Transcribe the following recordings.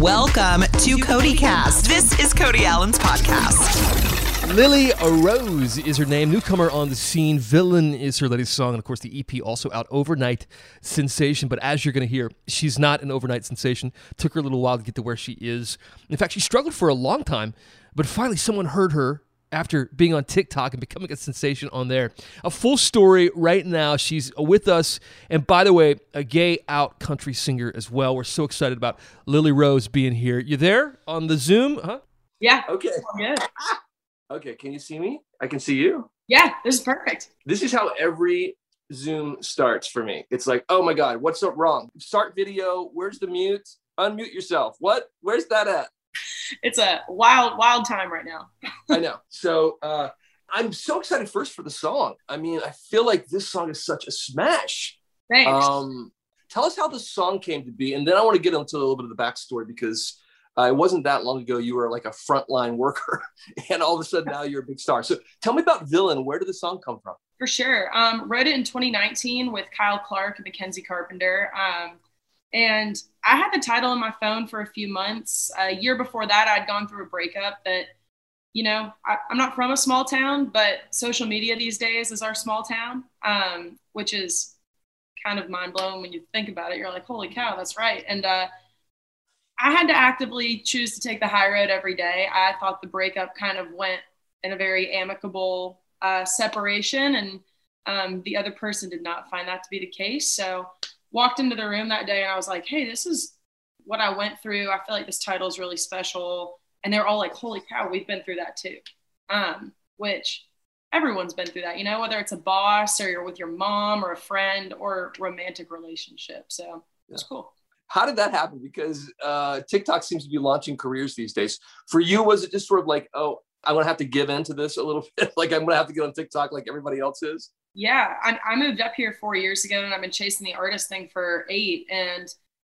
Welcome to Cody Cast. This is Cody Alan's podcast. Lily Rose is her name, newcomer on the scene. Villain is her latest song, and of course, the EP also out overnight sensation. But as you're going to hear, she's not an overnight sensation. Took her a little while to get to where she is. In fact, she struggled for a long time, but finally, someone heard her after being on TikTok and becoming a sensation on there. A full story right now. She's with us. And by the way, a gay out country singer as well. We're so excited about Lily Rose being here. You there on the Zoom? Huh? Yeah. Okay. Good. Okay. Can you see me? I can see you. Yeah, this is perfect. This is how every Zoom starts for me. It's like, oh my God, what's up wrong? Start video. Where's the mute? Unmute yourself. What? Where's that at? It's a wild, wild time right now. I know. So uh, I'm so excited first for the song. I mean, I feel like this song is such a smash. Thanks. Um, tell us how the song came to be, and then I want to get into a little bit of the backstory because uh, it wasn't that long ago you were like a frontline worker, and all of a sudden now you're a big star. So tell me about Villain. Where did the song come from? For sure. Um, wrote it in 2019 with Kyle Clark and Mackenzie Carpenter. Um, and I had the title on my phone for a few months. A year before that, I'd gone through a breakup that, you know, I, am not from a small town, but social media these days is our small town, um, which is kind of mind blowing when you think about it. You're like, holy cow, that's right. And uh, I had to actively choose to take the high road every day. I thought the breakup kind of went in a very amicable uh, separation, and um, the other person did not find that to be the case. So walked into the room that day and I was like, hey, this is what I went through. I feel like this title is really special. And they're all like, holy cow, we've been through that too. Um, which everyone's been through that, you know, whether it's a boss or you're with your mom or a friend or romantic relationship. So it's cool. How did that happen? Because uh, TikTok seems to be launching careers these days. For you, was it just sort of like, oh, I'm gonna have to give in to this a little bit? like I'm gonna have to get on TikTok like everybody else is? Yeah, I, I moved up here four years ago, and I've been chasing the artist thing for eight. And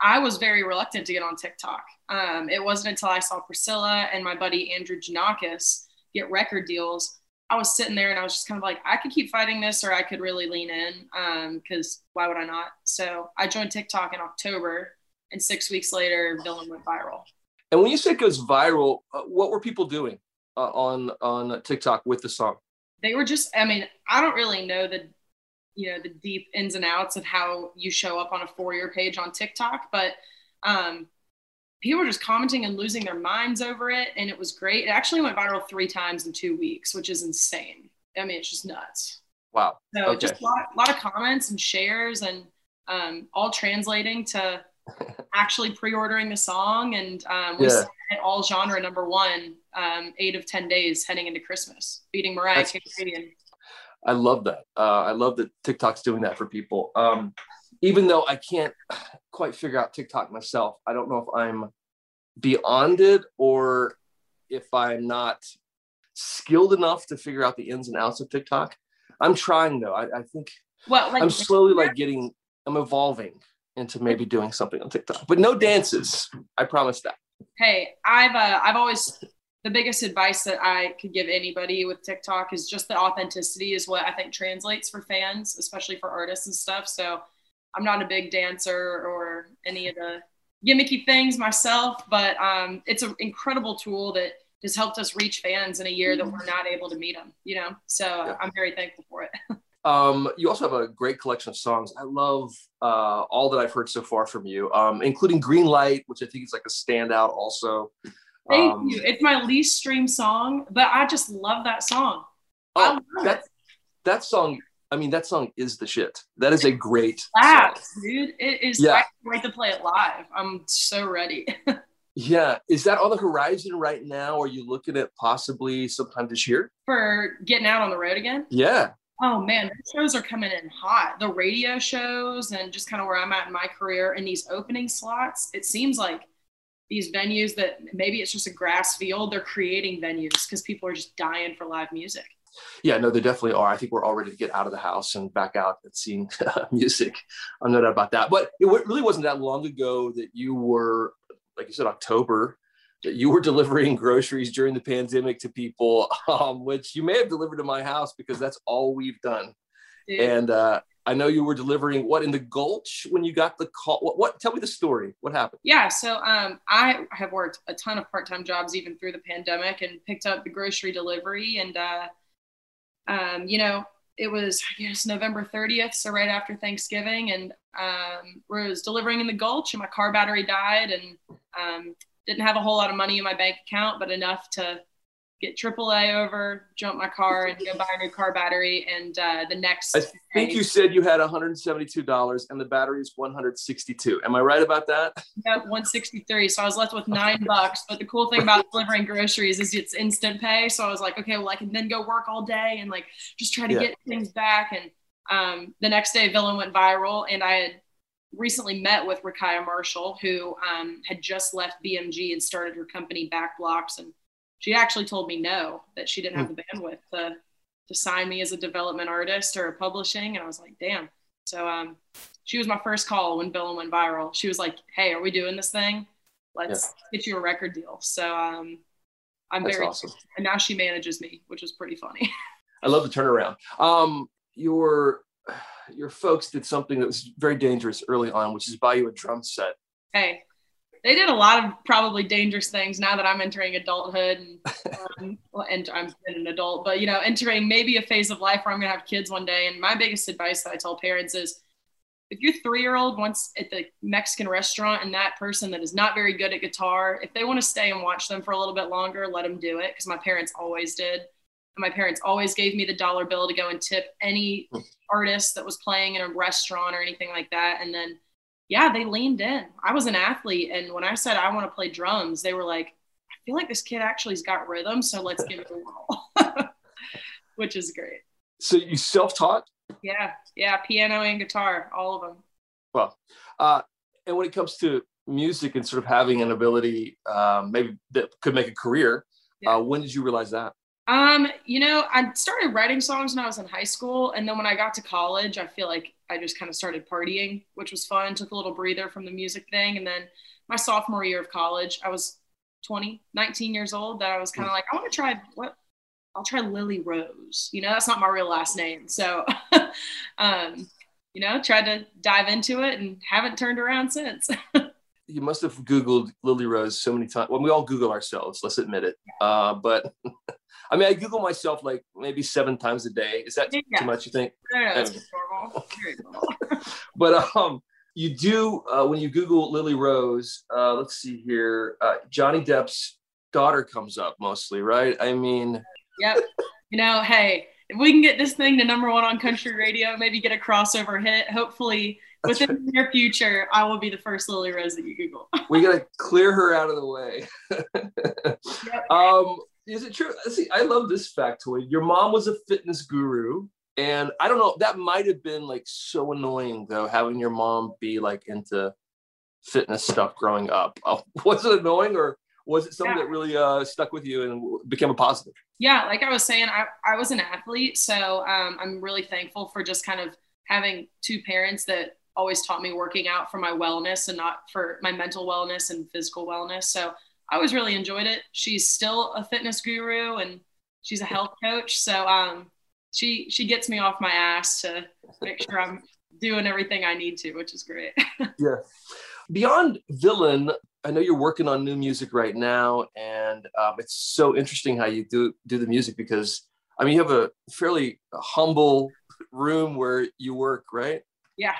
I was very reluctant to get on TikTok. Um, it wasn't until I saw Priscilla and my buddy Andrew Jannakos get record deals. I was sitting there and I was just kind of like, I could keep fighting this, or I could really lean in because um, why would I not? So I joined TikTok in October, and six weeks later, Villain went viral. And when you say it goes viral, uh, what were people doing uh, on on TikTok with the song? They were just i mean i don't really know the you know the deep ins and outs of how you show up on a for you page on tiktok but um people were just commenting and losing their minds over it and it was great it actually went viral three times in two weeks which is insane i mean it's just nuts wow so okay. just a lot, a lot of comments and shares and um, all translating to actually pre-ordering the song and um, we yeah. all genre number one um, eight of ten days heading into christmas beating mariah carey i love that uh, i love that tiktok's doing that for people um, even though i can't quite figure out tiktok myself i don't know if i'm beyond it or if i'm not skilled enough to figure out the ins and outs of tiktok i'm trying though i, I think well, like, i'm slowly like getting i'm evolving into maybe doing something on TikTok, but no dances. I promise that. Hey, I've uh, I've always the biggest advice that I could give anybody with TikTok is just the authenticity is what I think translates for fans, especially for artists and stuff. So I'm not a big dancer or any of the gimmicky things myself, but um, it's an incredible tool that has helped us reach fans in a year that we're not able to meet them. You know, so yeah. I'm very thankful for it. Um, you also have a great collection of songs. I love uh, all that I've heard so far from you, um, including Green Light, which I think is like a standout also. Thank um, you. It's my least streamed song, but I just love that song. Oh, that, that song, I mean, that song is the shit. That is a great Slaps, dude. It is. Yeah. Wait to play it live. I'm so ready. yeah. Is that on the horizon right now? Are you looking at possibly sometime this year? For getting out on the road again? Yeah. Oh man, shows are coming in hot. The radio shows and just kind of where I'm at in my career in these opening slots, it seems like these venues that maybe it's just a grass field, they're creating venues because people are just dying for live music. Yeah, no, they definitely are. I think we're all ready to get out of the house and back out and seeing music. I'm no doubt about that. But it really wasn't that long ago that you were, like you said, October that you were delivering groceries during the pandemic to people, um, which you may have delivered to my house because that's all we've done. And uh, I know you were delivering what in the Gulch when you got the call. What, what tell me the story. What happened? Yeah, so um, I have worked a ton of part-time jobs even through the pandemic, and picked up the grocery delivery. And uh, um, you know, it was I guess November 30th, so right after Thanksgiving, and um, was delivering in the Gulch, and my car battery died, and um, didn't have a whole lot of money in my bank account, but enough to get AAA over, jump my car, and go buy a new car battery. And uh, the next, I think you said you had 172 dollars, and the battery is 162. Am I right about that? Yeah, 163. So I was left with nine bucks. But the cool thing about delivering groceries is it's instant pay. So I was like, okay, well I can then go work all day and like just try to yeah. get things back. And um, the next day, Villain went viral, and I had recently met with Rakiyah Marshall, who um, had just left BMG and started her company Backblocks and she actually told me no, that she didn't have the bandwidth to, to sign me as a development artist or a publishing. And I was like, damn. So um, she was my first call when Villain went viral. She was like, hey, are we doing this thing? Let's yeah. get you a record deal. So um, I'm That's very, awesome. and now she manages me, which is pretty funny. I love the turnaround. Um, your, your folks did something that was very dangerous early on, which is buy you a drum set. Hey, they did a lot of probably dangerous things now that I'm entering adulthood and, um, and I'm an adult, but you know, entering maybe a phase of life where I'm gonna have kids one day. And my biggest advice that I tell parents is if your three year old wants at the Mexican restaurant and that person that is not very good at guitar, if they want to stay and watch them for a little bit longer, let them do it. Cause my parents always did. And my parents always gave me the dollar bill to go and tip any hmm. artist that was playing in a restaurant or anything like that. And then yeah, they leaned in. I was an athlete, and when I said I want to play drums, they were like, "I feel like this kid actually's got rhythm, so let's give it a whirl," which is great. So you self-taught? Yeah, yeah, piano and guitar, all of them. Well, uh, and when it comes to music and sort of having an ability, um, maybe that could make a career, yeah. uh, when did you realize that? Um, you know, I started writing songs when I was in high school, and then when I got to college, I feel like I just kind of started partying, which was fun. Took a little breather from the music thing, and then my sophomore year of college, I was 20, 19 years old. That I was kind of like, I want to try what I'll try Lily Rose. You know, that's not my real last name, so um, you know, tried to dive into it and haven't turned around since. you must have Googled Lily Rose so many times. Well, we all Google ourselves, let's admit it. Uh, but I mean, I Google myself like maybe seven times a day. Is that yeah. too much, you think? No, no, normal. but um, you do, uh, when you Google Lily Rose, uh, let's see here, uh, Johnny Depp's daughter comes up mostly, right? I mean, yep. You know, hey, if we can get this thing to number one on country radio, maybe get a crossover hit, hopefully within right. the near future, I will be the first Lily Rose that you Google. we gotta clear her out of the way. yep. Um, is it true? See, I love this factoid. Your mom was a fitness guru, and I don't know. That might have been like so annoying though, having your mom be like into fitness stuff growing up. Uh, was it annoying, or was it something yeah. that really uh, stuck with you and became a positive? Yeah, like I was saying, I, I was an athlete, so um, I'm really thankful for just kind of having two parents that always taught me working out for my wellness and not for my mental wellness and physical wellness. So I always really enjoyed it. She's still a fitness guru and she's a health coach. So um, she she gets me off my ass to make sure I'm doing everything I need to, which is great. yeah. Beyond villain, I know you're working on new music right now, and um, it's so interesting how you do do the music because I mean you have a fairly humble room where you work, right? Yeah,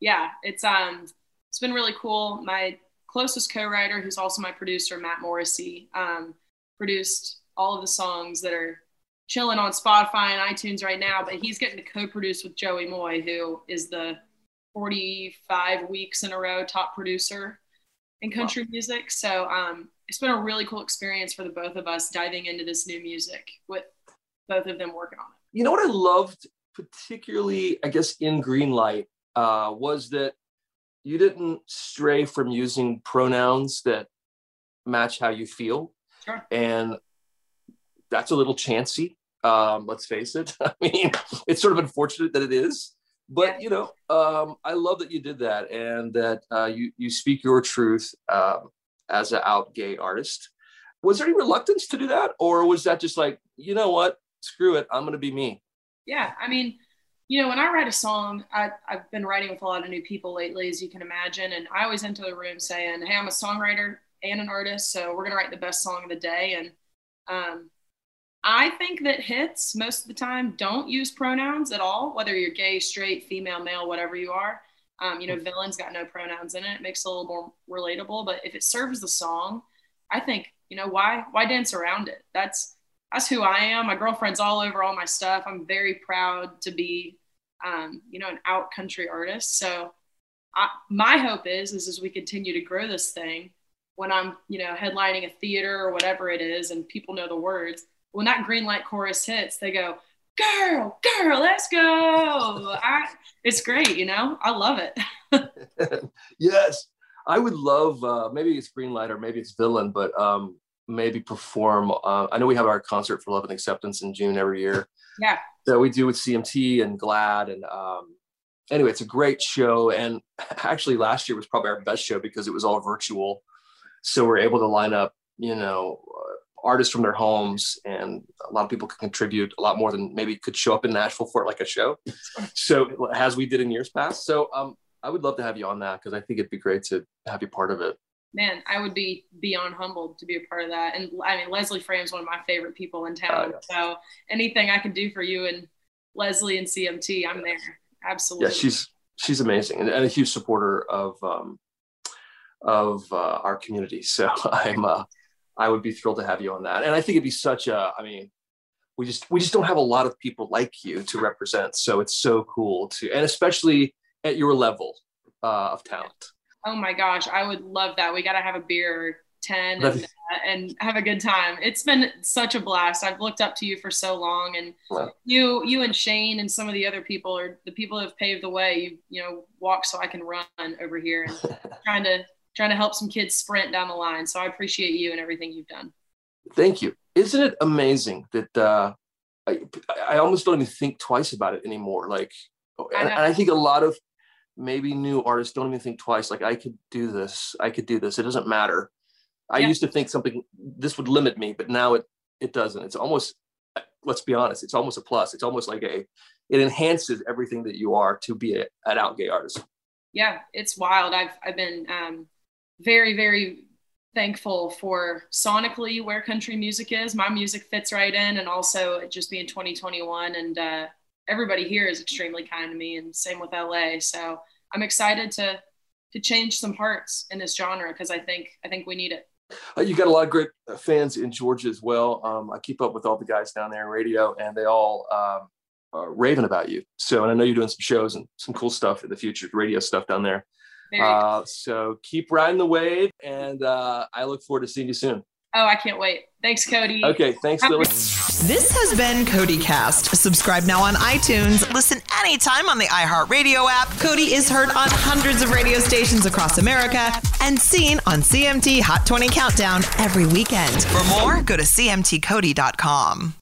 yeah. It's um it's been really cool. My closest co-writer, who's also my producer, Matt Morrissey, um, produced all of the songs that are chilling on Spotify and iTunes right now. But he's getting to co-produce with Joey Moi, who is the 45 weeks in a row top producer in country wow. music. So um, it's been a really cool experience for the both of us diving into this new music with both of them working on it. You know what I loved, particularly, I guess, in Greenlight, uh, was that you didn't stray from using pronouns that match how you feel. Sure. And that's a little chancy. Um, let's face it. I mean, it's sort of unfortunate that it is, but you know, um, I love that you did that and that uh, you you speak your truth um, as an out gay artist. Was there any reluctance to do that, or was that just like, you know what, screw it, I'm going to be me? Yeah, I mean, you know, when I write a song, I, I've been writing with a lot of new people lately, as you can imagine. And I always enter the room saying, Hey, I'm a songwriter and an artist. So we're going to write the best song of the day. And um, I think that hits most of the time don't use pronouns at all, whether you're gay, straight, female, male, whatever you are. Um, you know, villain's got no pronouns in it. It makes it a little more relatable. But if it serves the song, I think, you know, why why dance around it? That's that's who I am. My girlfriend's all over all my stuff. I'm very proud to be um, you know, an out country artist. So I, my hope is, is as we continue to grow this thing, when I'm, you know, headlining a theater or whatever it is, and people know the words, when that green light chorus hits, they go, girl, girl, let's go. I, it's great. You know, I love it. yes. I would love, uh, maybe it's green light or maybe it's villain, but um, maybe perform. Uh, I know we have our concert for love and acceptance in June every year. Yeah. That we do with CMT and GLAAD. And um, anyway, it's a great show. And actually, last year was probably our best show because it was all virtual. So we're able to line up, you know, artists from their homes, and a lot of people can contribute a lot more than maybe could show up in Nashville for like a show. So as we did in years past. So um, I would love to have you on that because I think it'd be great to have you part of it man, I would be beyond humbled to be a part of that. And I mean, Leslie Fram's one of my favorite people in town. Yeah. So anything I can do for you and Leslie and CMT, I'm there. Absolutely. Yeah, she's she's amazing and, and a huge supporter of um, of uh, our community. So I'm uh, I would be thrilled to have you on that. And I think it'd be such a. I mean, we just we just don't have a lot of people like you to represent. So it's so cool to, and especially at your level uh, of talent. Oh my gosh, I would love that. We got to have a beer 10 and, uh, and, have a good time. It's been such a blast. I've looked up to you for so long and wow. you you and Shane and some of the other people are the people who have paved the way. You you know, walk so I can run over here and trying to trying to help some kids sprint down the line. So I appreciate you and everything you've done. Thank you. Isn't it amazing that uh I, I almost don't even think twice about it anymore. Like and, and I think a lot of maybe new artists don't even think twice like i could do this i could do this it doesn't matter i yeah. used to think something this would limit me but now it it doesn't it's almost let's be honest it's almost a plus it's almost like a it enhances everything that you are to be a, an out gay artist yeah it's wild i've i've been um, very very thankful for sonically where country music is my music fits right in and also just being 2021 and uh, everybody here is extremely kind to me and same with LA. So I'm excited to to change some hearts in this genre because I think I think we need it. Uh, you got a lot of great uh, fans in Georgia as well. Um, I keep up with all the guys down there in radio, and they all um, are raving about you. So, and I know you're doing some shows and some cool stuff in the future, radio stuff down there. Uh, so keep riding the wave, and uh, I look forward to seeing you soon. Oh, I can't wait. Thanks, Cody. Okay, thanks, Lily. This has been Cody Cast. Subscribe now on iTunes. Listen anytime on the iHeartRadio app. Cody is heard on hundreds of radio stations across America and seen on CMT Hot 20 Countdown every weekend. For more, go to CMTCody.com.